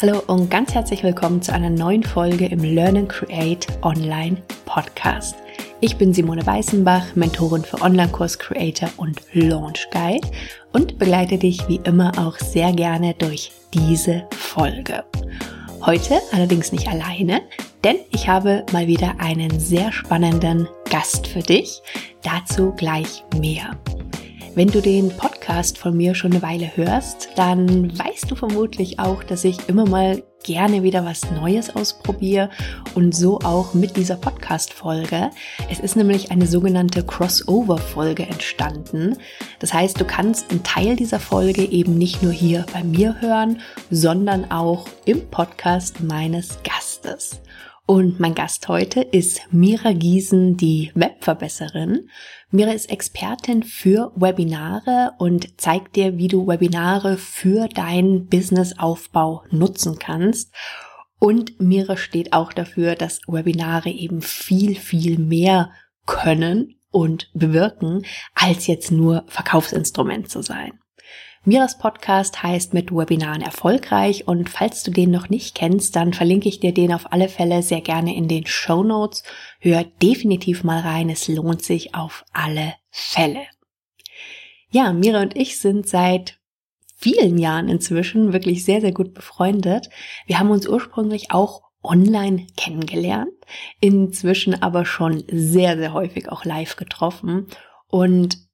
Hallo und ganz herzlich willkommen zu einer neuen Folge im Learn and Create Online Podcast. Ich bin Simone Weißenbach, Mentorin für Online-Kurs Creator und Launch Guide und begleite dich wie immer auch sehr gerne durch diese Folge. Heute allerdings nicht alleine, denn ich habe mal wieder einen sehr spannenden Gast für dich. Dazu gleich mehr. Wenn du den Podcast von mir schon eine Weile hörst, dann weißt du vermutlich auch, dass ich immer mal gerne wieder was Neues ausprobiere und so auch mit dieser Podcast-Folge. Es ist nämlich eine sogenannte Crossover-Folge entstanden. Das heißt, du kannst einen Teil dieser Folge eben nicht nur hier bei mir hören, sondern auch im Podcast meines Gastes. Und mein Gast heute ist Mira Giesen, die Webverbesserin. Mira ist Expertin für Webinare und zeigt dir, wie du Webinare für deinen Businessaufbau nutzen kannst. Und Mira steht auch dafür, dass Webinare eben viel, viel mehr können und bewirken, als jetzt nur Verkaufsinstrument zu sein. Miras Podcast heißt mit Webinaren erfolgreich und falls du den noch nicht kennst, dann verlinke ich dir den auf alle Fälle sehr gerne in den Show Notes. Hör definitiv mal rein, es lohnt sich auf alle Fälle. Ja, Mira und ich sind seit vielen Jahren inzwischen wirklich sehr, sehr gut befreundet. Wir haben uns ursprünglich auch online kennengelernt, inzwischen aber schon sehr, sehr häufig auch live getroffen und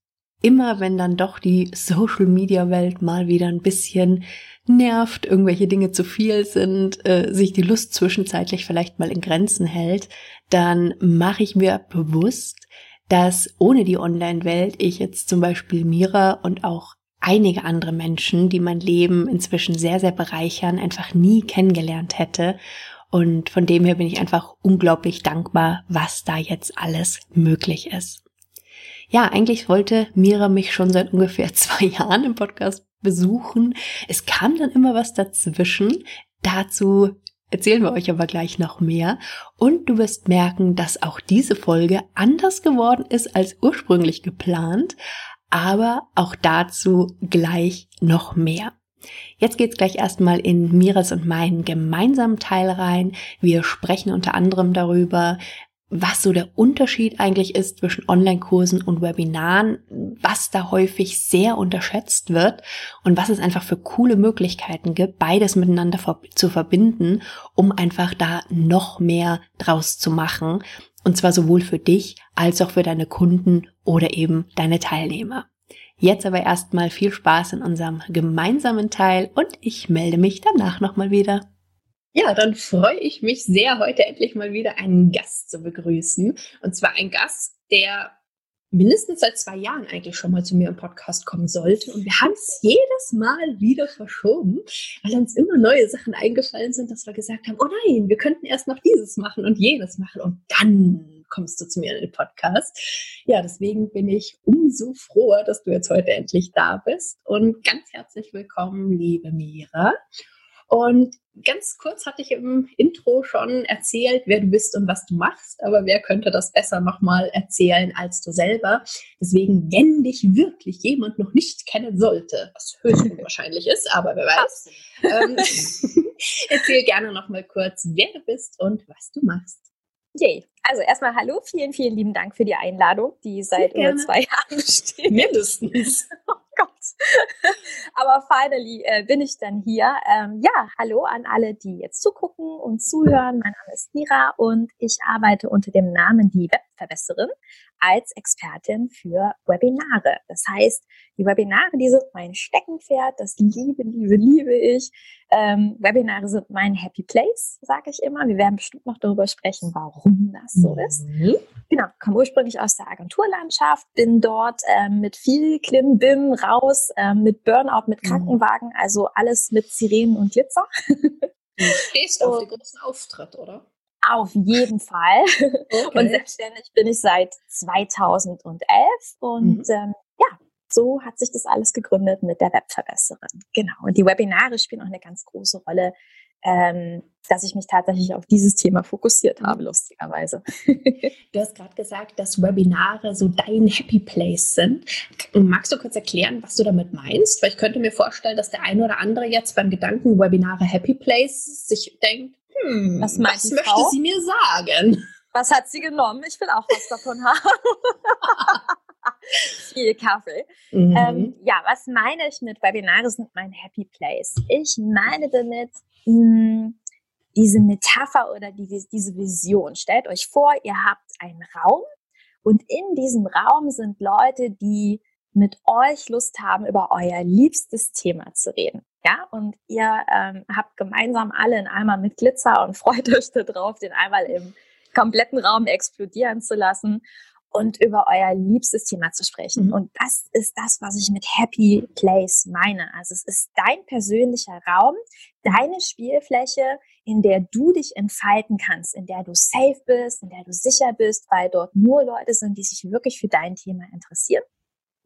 immer wenn dann doch die Social-Media-Welt mal wieder ein bisschen nervt, irgendwelche Dinge zu viel sind, äh, sich die Lust zwischenzeitlich vielleicht mal in Grenzen hält, dann mache ich mir bewusst, dass ohne die Online-Welt ich jetzt zum Beispiel Mira und auch einige andere Menschen, die mein Leben inzwischen sehr, sehr bereichern, einfach nie kennengelernt hätte. Und von dem her bin ich einfach unglaublich dankbar, was da jetzt alles möglich ist. Ja, eigentlich wollte Mira mich schon seit ungefähr zwei Jahren im Podcast besuchen. Es kam dann immer was dazwischen. Dazu erzählen wir euch aber gleich noch mehr. Und du wirst merken, dass auch diese Folge anders geworden ist als ursprünglich geplant. Aber auch dazu gleich noch mehr. Jetzt geht's gleich erstmal in Miras und meinen gemeinsamen Teil rein. Wir sprechen unter anderem darüber, was so der Unterschied eigentlich ist zwischen Online-Kursen und Webinaren, was da häufig sehr unterschätzt wird und was es einfach für coole Möglichkeiten gibt, beides miteinander zu verbinden, um einfach da noch mehr draus zu machen. Und zwar sowohl für dich als auch für deine Kunden oder eben deine Teilnehmer. Jetzt aber erstmal viel Spaß in unserem gemeinsamen Teil und ich melde mich danach nochmal wieder. Ja, dann freue ich mich sehr, heute endlich mal wieder einen Gast zu begrüßen. Und zwar ein Gast, der mindestens seit zwei Jahren eigentlich schon mal zu mir im Podcast kommen sollte. Und wir haben es jedes Mal wieder verschoben, weil uns immer neue Sachen eingefallen sind, dass wir gesagt haben, oh nein, wir könnten erst noch dieses machen und jenes machen und dann kommst du zu mir in den Podcast. Ja, deswegen bin ich umso froher, dass du jetzt heute endlich da bist und ganz herzlich willkommen, liebe Mira. Und ganz kurz hatte ich im Intro schon erzählt, wer du bist und was du machst, aber wer könnte das besser nochmal erzählen als du selber? Deswegen, wenn dich wirklich jemand noch nicht kennen sollte, was höchst unwahrscheinlich ist, aber wer weiß, ähm, erzähl gerne nochmal kurz, wer du bist und was du machst. Yay. Also erstmal hallo, vielen, vielen lieben Dank für die Einladung, die seit über zwei Jahren besteht. Mindestens. Oh Gott. Aber finally äh, bin ich dann hier. Ähm, ja, hallo an alle, die jetzt zugucken und zuhören. Mein Name ist Mira und ich arbeite unter dem Namen die Webverbesserin als Expertin für Webinare. Das heißt, die Webinare, die sind mein Steckenpferd, das liebe, liebe, liebe ich. Ähm, Webinare sind mein Happy Place, sage ich immer. Wir werden bestimmt noch darüber sprechen, warum das so ist. Mhm. Genau, komme ursprünglich aus der Agenturlandschaft, bin dort ähm, mit viel Klimbim raus, ähm, mit Burnout, mit mhm. Krankenwagen, also alles mit Sirenen und Glitzer. Du stehst auf den großen Auftritt, oder? Auf jeden Fall. Okay. Und selbstständig bin ich seit 2011 und mhm. ähm, ja, so hat sich das alles gegründet mit der Webverbesserin. Genau. Und die Webinare spielen auch eine ganz große Rolle ähm, dass ich mich tatsächlich auf dieses Thema fokussiert habe, mhm. lustigerweise. Du hast gerade gesagt, dass Webinare so dein Happy Place sind. Magst du kurz erklären, was du damit meinst? Weil ich könnte mir vorstellen, dass der eine oder andere jetzt beim Gedanken Webinare Happy Place sich denkt, hm, was, was möchte Frau? sie mir sagen? Was hat sie genommen? Ich will auch was davon haben. Viel Kaffee. Mhm. Ähm, ja, was meine ich mit Webinare sind mein Happy Place? Ich meine damit, mh, hm, diese Metapher oder die, diese Vision. Stellt euch vor, ihr habt einen Raum und in diesem Raum sind Leute, die mit euch Lust haben, über euer liebstes Thema zu reden. Ja, und ihr ähm, habt gemeinsam alle einen Eimer mit Glitzer und freut euch darauf, den einmal im kompletten Raum explodieren zu lassen und über euer liebstes Thema zu sprechen. Mhm. Und das ist das, was ich mit Happy Place meine. Also es ist dein persönlicher Raum, deine Spielfläche, in der du dich entfalten kannst, in der du safe bist, in der du sicher bist, weil dort nur Leute sind, die sich wirklich für dein Thema interessieren.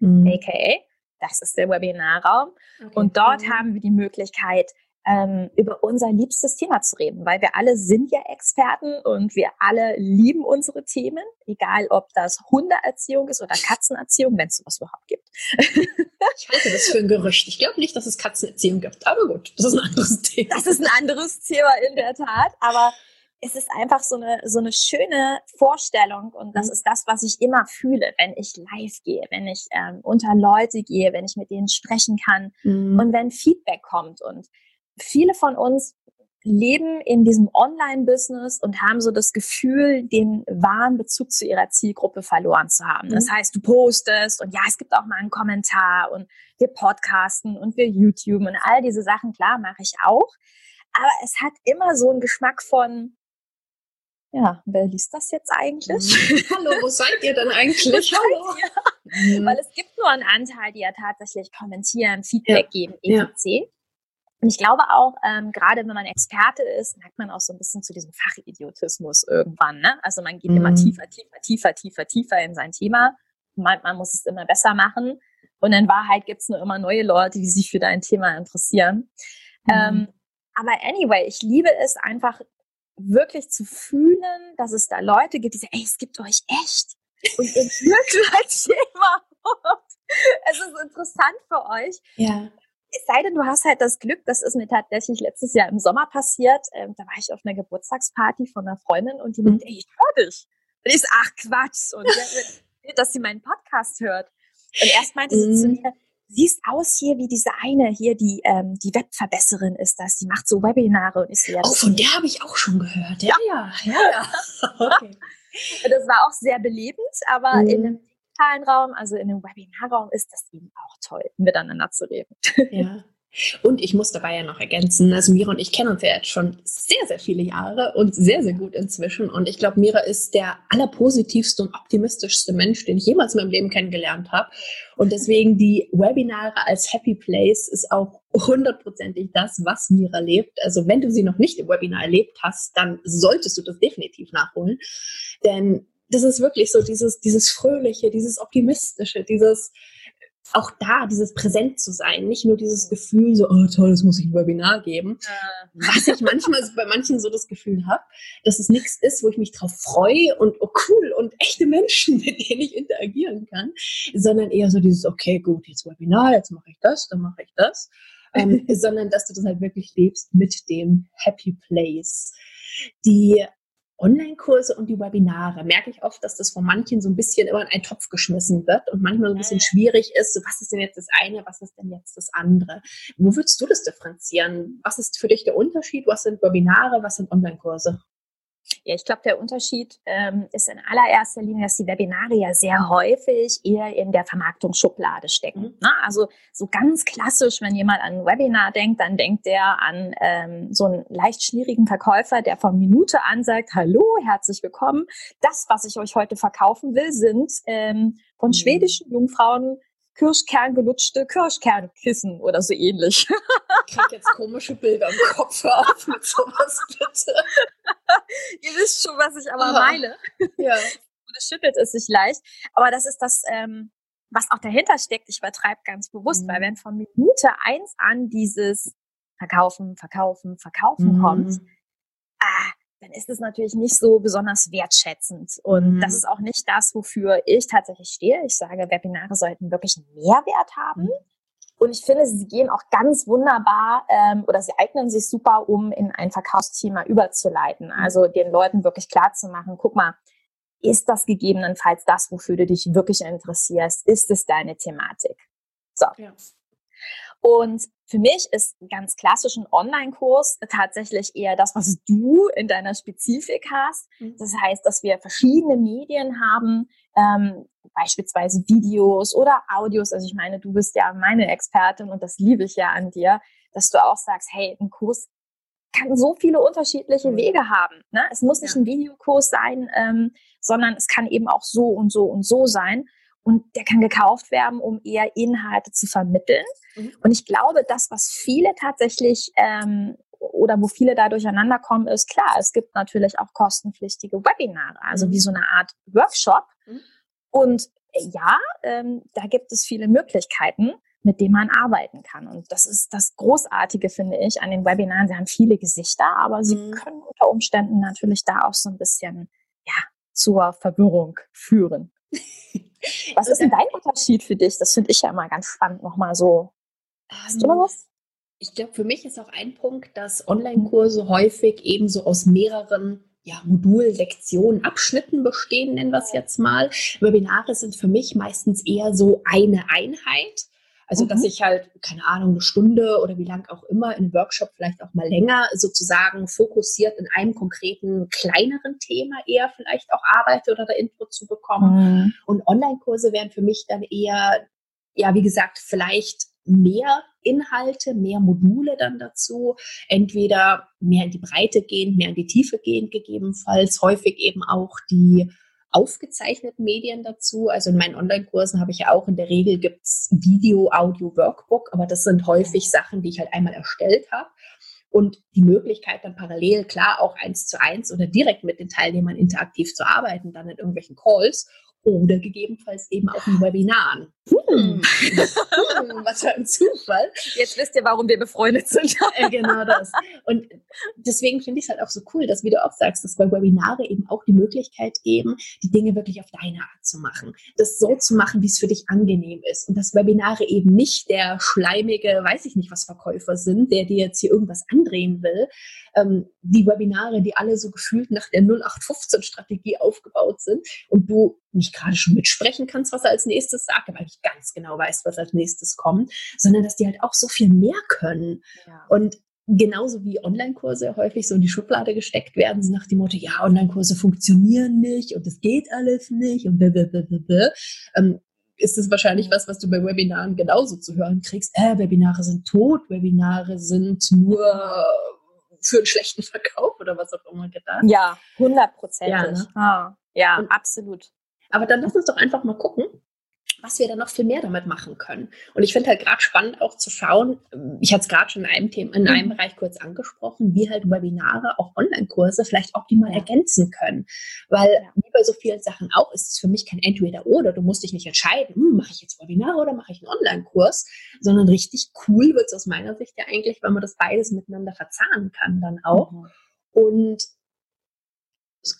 Mhm. AKA, das ist der Webinarraum. Okay. Und dort mhm. haben wir die Möglichkeit, ähm, über unser liebstes Thema zu reden, weil wir alle sind ja Experten und wir alle lieben unsere Themen, egal ob das Hundeerziehung ist oder Katzenerziehung, wenn es sowas überhaupt gibt. ich halte das für ein Gerücht. Ich glaube nicht, dass es Katzenerziehung gibt, aber gut, das ist ein anderes Thema. Das ist ein anderes Thema in der Tat, aber es ist einfach so eine, so eine schöne Vorstellung und das mhm. ist das, was ich immer fühle, wenn ich live gehe, wenn ich ähm, unter Leute gehe, wenn ich mit denen sprechen kann mhm. und wenn Feedback kommt und viele von uns leben in diesem Online-Business und haben so das Gefühl, den wahren Bezug zu ihrer Zielgruppe verloren zu haben. Das mhm. heißt, du postest und ja, es gibt auch mal einen Kommentar und wir podcasten und wir YouTube und all diese Sachen, klar, mache ich auch. Aber es hat immer so einen Geschmack von, ja, wer liest das jetzt eigentlich? Mhm. Hallo, wo seid ihr denn eigentlich? Hallo. Mhm. Weil es gibt nur einen Anteil, die ja tatsächlich kommentieren, Feedback ja. geben, etc. Ja. Und ich glaube auch, ähm, gerade wenn man Experte ist, merkt man auch so ein bisschen zu diesem Fachidiotismus irgendwann. Ne? Also man geht mhm. immer tiefer, tiefer, tiefer, tiefer, tiefer in sein Thema. Meint, man muss es immer besser machen. Und in Wahrheit gibt's nur immer neue Leute, die sich für dein Thema interessieren. Mhm. Ähm, aber anyway, ich liebe es einfach wirklich zu fühlen, dass es da Leute gibt, die sagen, ey, es gibt euch echt. Und ihr wirklich ein Thema. es ist interessant für euch. Ja es sei denn, du hast halt das Glück, das ist mir tatsächlich letztes Jahr im Sommer passiert. Ähm, da war ich auf einer Geburtstagsparty von einer Freundin und die mhm. meinte, ey, ich höre dich. Und ich so, ach Quatsch. Und ja, dass sie meinen Podcast hört. Und erst meinte mhm. sie zu mhm. mir, siehst aus hier wie diese eine hier, die ähm, die Webverbesserin ist das, die macht so Webinare und ich so, ja, Oh, von der habe ich auch schon gehört. Ja, ja, ja. ja. okay. Das war auch sehr belebend, aber mhm. in einem digitalen Raum, also in einem Webinarraum, ist das eben auch toll, miteinander zu reden. Ja. Und ich muss dabei ja noch ergänzen, also Mira und ich kennen uns ja jetzt schon sehr, sehr viele Jahre und sehr, sehr gut inzwischen. Und ich glaube, Mira ist der allerpositivste und optimistischste Mensch, den ich jemals in meinem Leben kennengelernt habe. Und deswegen die Webinare als Happy Place ist auch hundertprozentig das, was Mira lebt. Also wenn du sie noch nicht im Webinar erlebt hast, dann solltest du das definitiv nachholen. Denn das ist wirklich so dieses, dieses Fröhliche, dieses Optimistische, dieses auch da, dieses präsent zu sein, nicht nur dieses Gefühl, so, oh toll, das muss ich ein Webinar geben, was ich manchmal bei manchen so das Gefühl habe, dass es nichts ist, wo ich mich drauf freue und oh cool und echte Menschen, mit denen ich interagieren kann, sondern eher so dieses, okay, gut, jetzt Webinar, jetzt mache ich das, dann mache ich das, ähm, sondern dass du das halt wirklich lebst mit dem Happy Place. Die Online-Kurse und die Webinare merke ich oft, dass das von manchen so ein bisschen immer in einen Topf geschmissen wird und manchmal so ein bisschen schwierig ist, so was ist denn jetzt das eine, was ist denn jetzt das andere? Wo würdest du das differenzieren? Was ist für dich der Unterschied? Was sind Webinare, was sind Online-Kurse? Ja, ich glaube, der Unterschied ähm, ist in allererster Linie, dass die Webinare ja sehr häufig eher in der Vermarktungsschublade stecken. Mhm. Na, also so ganz klassisch, wenn jemand an ein Webinar denkt, dann denkt der an ähm, so einen leicht schwierigen Verkäufer, der von Minute an sagt, hallo, herzlich willkommen. Das, was ich euch heute verkaufen will, sind ähm, von mhm. schwedischen Jungfrauen Kirschkerngelutschte Kirschkernkissen oder so ähnlich. Ich krieg jetzt komische Bilder im Kopf auf mit sowas, bitte. Ihr wisst schon, was ich aber Aha. meine. Ja. Es schüttelt es sich leicht. Aber das ist das, ähm, was auch dahinter steckt. Ich übertreibe ganz bewusst, mhm. weil wenn von Minute eins an dieses verkaufen, verkaufen, verkaufen mhm. kommt, ah, dann ist es natürlich nicht so besonders wertschätzend. Und mhm. das ist auch nicht das, wofür ich tatsächlich stehe. Ich sage, Webinare sollten wirklich einen Mehrwert haben. Mhm. Und ich finde, sie gehen auch ganz wunderbar ähm, oder sie eignen sich super, um in ein Verkaufsthema überzuleiten. Also den Leuten wirklich klar zu machen, guck mal, ist das gegebenenfalls das, wofür du dich wirklich interessierst? Ist es deine Thematik? So. Ja. Und für mich ist ein ganz klassischen Online-Kurs tatsächlich eher das, was du in deiner Spezifik hast. Mhm. Das heißt, dass wir verschiedene Medien haben, ähm, beispielsweise Videos oder Audios. Also ich meine, du bist ja meine Expertin und das liebe ich ja an dir, dass du auch sagst, hey, ein Kurs kann so viele unterschiedliche mhm. Wege haben. Ne? Es muss nicht ja. ein Videokurs sein, ähm, sondern es kann eben auch so und so und so sein. Und der kann gekauft werden, um eher Inhalte zu vermitteln. Mhm. Und ich glaube, das, was viele tatsächlich ähm, oder wo viele da durcheinander kommen, ist klar, es gibt natürlich auch kostenpflichtige Webinare, also mhm. wie so eine Art Workshop. Mhm. Und äh, ja, ähm, da gibt es viele Möglichkeiten, mit denen man arbeiten kann. Und das ist das Großartige, finde ich, an den Webinaren. Sie haben viele Gesichter, aber sie mhm. können unter Umständen natürlich da auch so ein bisschen, ja, zur Verwirrung führen. Was ist denn dein Unterschied für dich? Das finde ich ja immer ganz spannend, nochmal so. Hast du noch was? Ich glaube, für mich ist auch ein Punkt, dass Online-Kurse häufig eben so aus mehreren ja, Modul-Lektionen, Abschnitten bestehen, nennen wir es jetzt mal. Webinare sind für mich meistens eher so eine Einheit. Also, mhm. dass ich halt, keine Ahnung, eine Stunde oder wie lang auch immer in einem Workshop vielleicht auch mal länger sozusagen fokussiert in einem konkreten, kleineren Thema eher vielleicht auch arbeite oder da Input zu bekommen. Mhm. Und Online-Kurse wären für mich dann eher, ja, wie gesagt, vielleicht mehr Inhalte, mehr Module dann dazu, entweder mehr in die Breite gehend, mehr in die Tiefe gehend gegebenenfalls, häufig eben auch die aufgezeichneten Medien dazu. Also in meinen Online-Kursen habe ich ja auch in der Regel gibt's Video, Audio, Workbook, aber das sind häufig Sachen, die ich halt einmal erstellt habe. Und die Möglichkeit dann parallel, klar, auch eins zu eins oder direkt mit den Teilnehmern interaktiv zu arbeiten, dann in irgendwelchen Calls oder gegebenenfalls eben auch in Webinaren. Hm. hm. was für ein Zufall. Jetzt wisst ihr, warum wir befreundet sind. äh, genau das. Und deswegen finde ich es halt auch so cool, dass, wie du auch sagst, dass bei Webinare eben auch die Möglichkeit geben, die Dinge wirklich auf deine Art zu machen. Das so zu machen, wie es für dich angenehm ist. Und dass Webinare eben nicht der schleimige, weiß ich nicht was Verkäufer sind, der dir jetzt hier irgendwas andrehen will. Ähm, die Webinare, die alle so gefühlt nach der 0815-Strategie aufgebaut sind und du nicht gerade schon mitsprechen kannst, was er als nächstes sagt, aber ich ganz genau weiß, was als nächstes kommt, sondern dass die halt auch so viel mehr können. Ja. Und genauso wie Online-Kurse häufig so in die Schublade gesteckt werden, so nach dem Motto, ja, Online-Kurse funktionieren nicht und es geht alles nicht und blablabla, ähm, ist es wahrscheinlich was, was du bei Webinaren genauso zu hören kriegst. Äh, Webinare sind tot, Webinare sind nur für einen schlechten Verkauf oder was auch immer gedacht. Ja, hundertprozentig. Ja, ne? ah, ja absolut. Aber dann lass uns doch einfach mal gucken, was wir da noch viel mehr damit machen können. Und ich finde halt gerade spannend auch zu schauen, ich hatte es gerade schon in einem Thema, in einem mhm. Bereich kurz angesprochen, wie halt Webinare, auch Online-Kurse vielleicht optimal ja. ergänzen können. Weil wie bei so vielen Sachen auch, ist es für mich kein Entweder-Oder. Du musst dich nicht entscheiden, hm, mache ich jetzt Webinare oder mache ich einen Online-Kurs, sondern richtig cool wird es aus meiner Sicht ja eigentlich, wenn man das beides miteinander verzahnen kann dann auch. Mhm. Und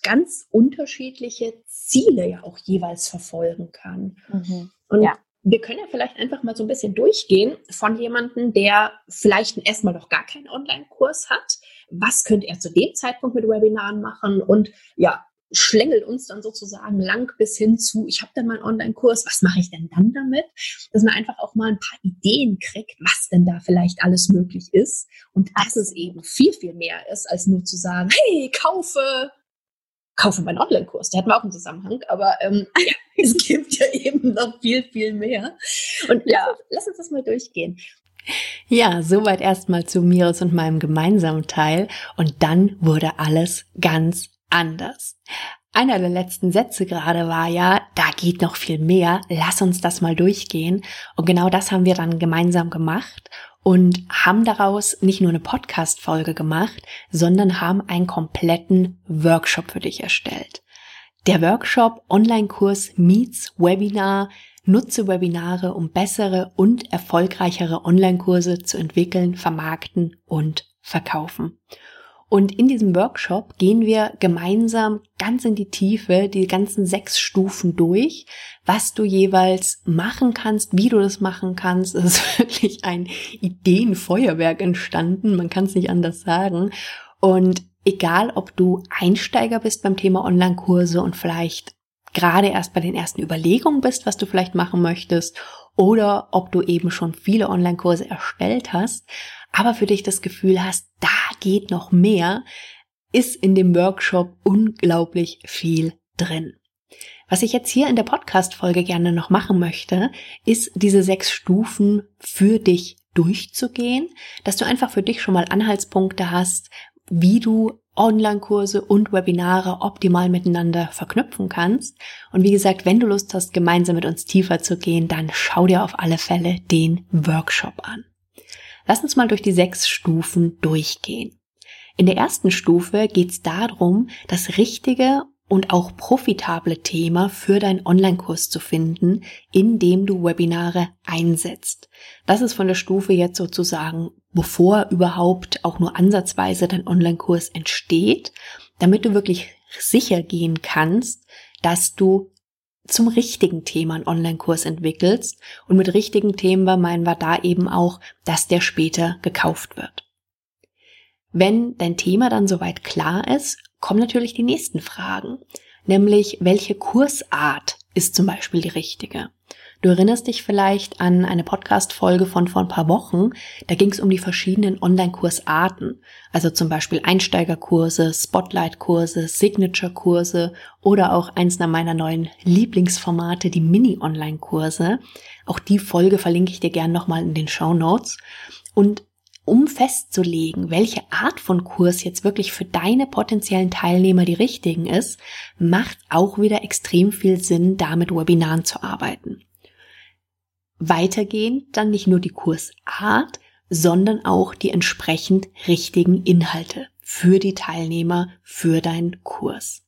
ganz unterschiedliche Ziele ja auch jeweils verfolgen kann. Mhm. Und ja. wir können ja vielleicht einfach mal so ein bisschen durchgehen von jemandem, der vielleicht erstmal noch gar keinen Online-Kurs hat. Was könnte er zu dem Zeitpunkt mit Webinaren machen? Und ja, schlängelt uns dann sozusagen lang bis hin zu, ich habe dann meinen Online-Kurs, was mache ich denn dann damit? Dass man einfach auch mal ein paar Ideen kriegt, was denn da vielleicht alles möglich ist und dass es eben viel, viel mehr ist, als nur zu sagen, hey, kaufe kaufe meinen Online-Kurs. Der hat wir auch einen Zusammenhang, aber ähm, ja, es gibt ja eben noch viel, viel mehr. Und ja. lass, uns, lass uns das mal durchgehen. Ja, soweit erstmal zu Miros und meinem gemeinsamen Teil. Und dann wurde alles ganz anders. Einer der letzten Sätze gerade war ja, da geht noch viel mehr, lass uns das mal durchgehen. Und genau das haben wir dann gemeinsam gemacht und haben daraus nicht nur eine Podcast-Folge gemacht, sondern haben einen kompletten Workshop für dich erstellt. Der Workshop Online-Kurs meets Webinar Nutze Webinare, um bessere und erfolgreichere Online-Kurse zu entwickeln, vermarkten und verkaufen. Und in diesem Workshop gehen wir gemeinsam ganz in die Tiefe, die ganzen sechs Stufen durch, was du jeweils machen kannst, wie du das machen kannst. Es ist wirklich ein Ideenfeuerwerk entstanden, man kann es nicht anders sagen. Und egal, ob du Einsteiger bist beim Thema Online-Kurse und vielleicht gerade erst bei den ersten Überlegungen bist, was du vielleicht machen möchtest, oder ob du eben schon viele Online-Kurse erstellt hast, aber für dich das Gefühl hast, da geht noch mehr, ist in dem Workshop unglaublich viel drin. Was ich jetzt hier in der Podcast-Folge gerne noch machen möchte, ist diese sechs Stufen für dich durchzugehen, dass du einfach für dich schon mal Anhaltspunkte hast, wie du Online-Kurse und Webinare optimal miteinander verknüpfen kannst. Und wie gesagt, wenn du Lust hast, gemeinsam mit uns tiefer zu gehen, dann schau dir auf alle Fälle den Workshop an. Lass uns mal durch die sechs Stufen durchgehen. In der ersten Stufe geht es darum, das richtige und auch profitable Thema für deinen Online-Kurs zu finden, indem du Webinare einsetzt. Das ist von der Stufe jetzt sozusagen, bevor überhaupt auch nur ansatzweise dein Online-Kurs entsteht, damit du wirklich sicher gehen kannst, dass du zum richtigen Thema einen Online-Kurs entwickelst. Und mit richtigen Themen meinen wir da eben auch, dass der später gekauft wird. Wenn dein Thema dann soweit klar ist, kommen natürlich die nächsten Fragen. Nämlich, welche Kursart ist zum Beispiel die richtige? Du erinnerst dich vielleicht an eine Podcast-Folge von vor ein paar Wochen. Da ging es um die verschiedenen Online-Kursarten. Also zum Beispiel Einsteigerkurse, Spotlight-Kurse, Signature-Kurse oder auch eins meiner neuen Lieblingsformate, die Mini-Online-Kurse. Auch die Folge verlinke ich dir gern nochmal in den Show Notes. Und um festzulegen, welche Art von Kurs jetzt wirklich für deine potenziellen Teilnehmer die richtigen ist, macht auch wieder extrem viel Sinn, da mit Webinaren zu arbeiten weitergehend dann nicht nur die Kursart, sondern auch die entsprechend richtigen Inhalte für die Teilnehmer, für deinen Kurs.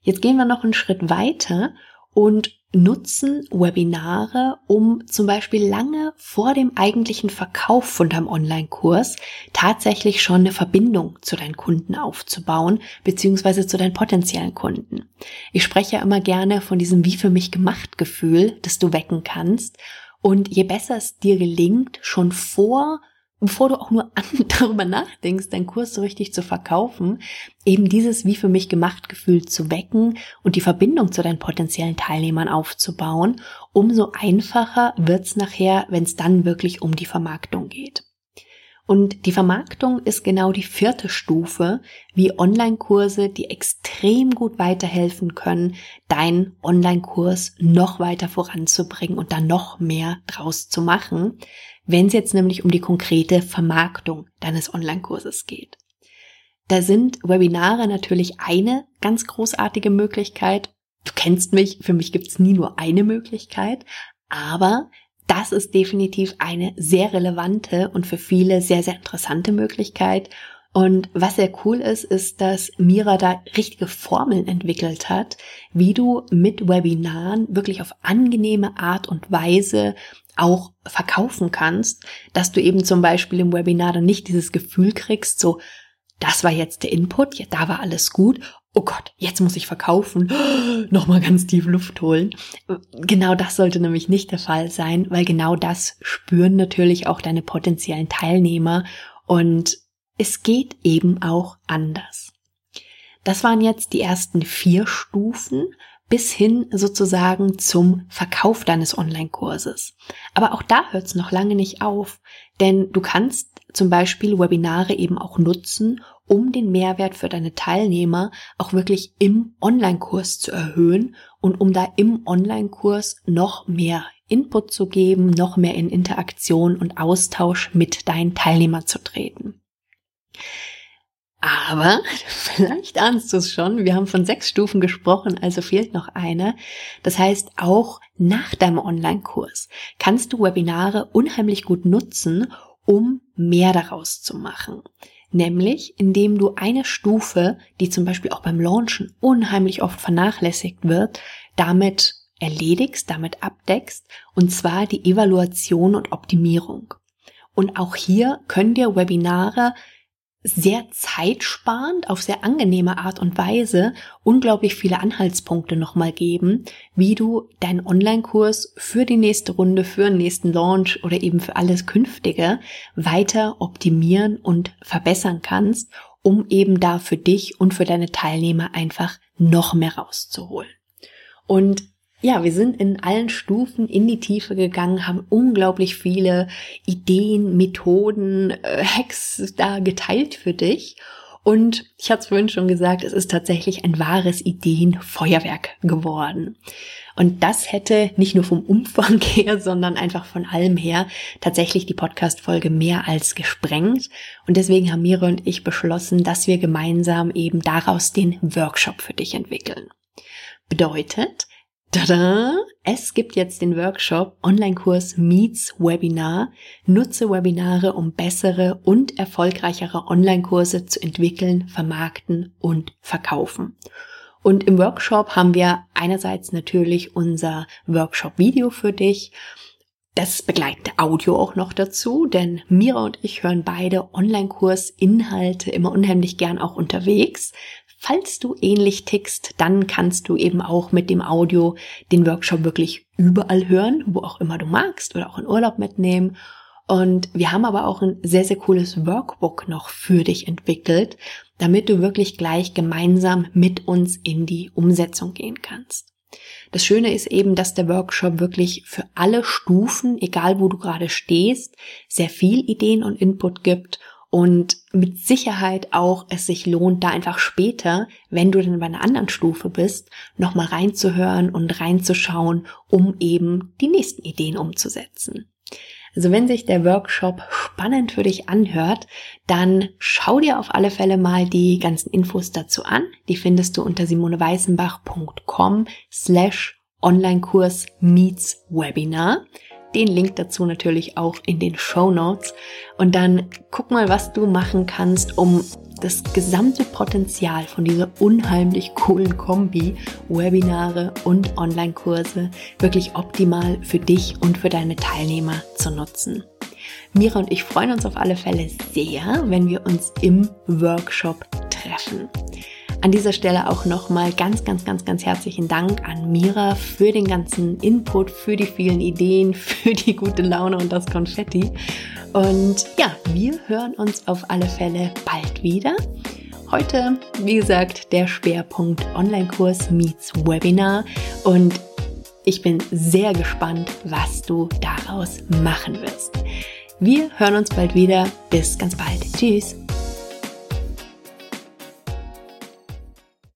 Jetzt gehen wir noch einen Schritt weiter und nutzen Webinare, um zum Beispiel lange vor dem eigentlichen Verkauf von deinem Online-Kurs tatsächlich schon eine Verbindung zu deinen Kunden aufzubauen, beziehungsweise zu deinen potenziellen Kunden. Ich spreche ja immer gerne von diesem wie für mich gemacht Gefühl, das du wecken kannst. Und je besser es dir gelingt, schon vor bevor du auch nur darüber nachdenkst, deinen Kurs so richtig zu verkaufen, eben dieses wie für mich gemacht Gefühl zu wecken und die Verbindung zu deinen potenziellen Teilnehmern aufzubauen, umso einfacher wird's nachher, wenn es dann wirklich um die Vermarktung geht. Und die Vermarktung ist genau die vierte Stufe, wie Online-Kurse, die extrem gut weiterhelfen können, deinen Online-Kurs noch weiter voranzubringen und dann noch mehr draus zu machen wenn es jetzt nämlich um die konkrete Vermarktung deines Online-Kurses geht. Da sind Webinare natürlich eine ganz großartige Möglichkeit. Du kennst mich, für mich gibt es nie nur eine Möglichkeit, aber das ist definitiv eine sehr relevante und für viele sehr, sehr interessante Möglichkeit. Und was sehr cool ist, ist, dass Mira da richtige Formeln entwickelt hat, wie du mit Webinaren wirklich auf angenehme Art und Weise auch verkaufen kannst, dass du eben zum Beispiel im Webinar dann nicht dieses Gefühl kriegst, so, das war jetzt der Input, ja, da war alles gut. Oh Gott, jetzt muss ich verkaufen. Nochmal ganz tief Luft holen. Genau das sollte nämlich nicht der Fall sein, weil genau das spüren natürlich auch deine potenziellen Teilnehmer und es geht eben auch anders. Das waren jetzt die ersten vier Stufen bis hin sozusagen zum Verkauf deines Online-Kurses. Aber auch da hört es noch lange nicht auf, denn du kannst zum Beispiel Webinare eben auch nutzen, um den Mehrwert für deine Teilnehmer auch wirklich im Online-Kurs zu erhöhen und um da im Online-Kurs noch mehr Input zu geben, noch mehr in Interaktion und Austausch mit deinen Teilnehmern zu treten. Aber vielleicht ahnst du es schon, wir haben von sechs Stufen gesprochen, also fehlt noch eine. Das heißt, auch nach deinem Online-Kurs kannst du Webinare unheimlich gut nutzen, um mehr daraus zu machen. Nämlich, indem du eine Stufe, die zum Beispiel auch beim Launchen unheimlich oft vernachlässigt wird, damit erledigst, damit abdeckst, und zwar die Evaluation und Optimierung. Und auch hier können dir Webinare sehr zeitsparend, auf sehr angenehme Art und Weise unglaublich viele Anhaltspunkte nochmal geben, wie du deinen Online-Kurs für die nächste Runde, für den nächsten Launch oder eben für alles Künftige weiter optimieren und verbessern kannst, um eben da für dich und für deine Teilnehmer einfach noch mehr rauszuholen. Und ja, wir sind in allen Stufen in die Tiefe gegangen, haben unglaublich viele Ideen, Methoden, äh, Hacks da geteilt für dich. Und ich hatte es vorhin schon gesagt, es ist tatsächlich ein wahres Ideenfeuerwerk geworden. Und das hätte nicht nur vom Umfang her, sondern einfach von allem her tatsächlich die Podcast-Folge mehr als gesprengt. Und deswegen haben Mira und ich beschlossen, dass wir gemeinsam eben daraus den Workshop für dich entwickeln. Bedeutet, Tada! Es gibt jetzt den Workshop Online-Kurs Meets Webinar. Nutze Webinare, um bessere und erfolgreichere Online-Kurse zu entwickeln, vermarkten und verkaufen. Und im Workshop haben wir einerseits natürlich unser Workshop-Video für dich. Das begleitende Audio auch noch dazu, denn Mira und ich hören beide Online-Kurs-Inhalte immer unheimlich gern auch unterwegs. Falls du ähnlich tickst, dann kannst du eben auch mit dem Audio den Workshop wirklich überall hören, wo auch immer du magst oder auch in Urlaub mitnehmen. Und wir haben aber auch ein sehr, sehr cooles Workbook noch für dich entwickelt, damit du wirklich gleich gemeinsam mit uns in die Umsetzung gehen kannst. Das Schöne ist eben, dass der Workshop wirklich für alle Stufen, egal wo du gerade stehst, sehr viel Ideen und Input gibt und mit Sicherheit auch es sich lohnt, da einfach später, wenn du dann bei einer anderen Stufe bist, nochmal reinzuhören und reinzuschauen, um eben die nächsten Ideen umzusetzen. Also wenn sich der Workshop spannend für dich anhört, dann schau dir auf alle Fälle mal die ganzen Infos dazu an. Die findest du unter simoneweißenbach.com slash Onlinekurs meets Webinar. Den Link dazu natürlich auch in den Show Notes. Und dann guck mal, was du machen kannst, um das gesamte Potenzial von dieser unheimlich coolen Kombi Webinare und Online-Kurse wirklich optimal für dich und für deine Teilnehmer zu nutzen. Mira und ich freuen uns auf alle Fälle sehr, wenn wir uns im Workshop treffen. An dieser Stelle auch nochmal ganz, ganz, ganz, ganz herzlichen Dank an Mira für den ganzen Input, für die vielen Ideen, für die gute Laune und das Konfetti. Und ja, wir hören uns auf alle Fälle bald wieder. Heute, wie gesagt, der Schwerpunkt Online-Kurs meets Webinar und ich bin sehr gespannt, was du daraus machen wirst. Wir hören uns bald wieder. Bis ganz bald. Tschüss.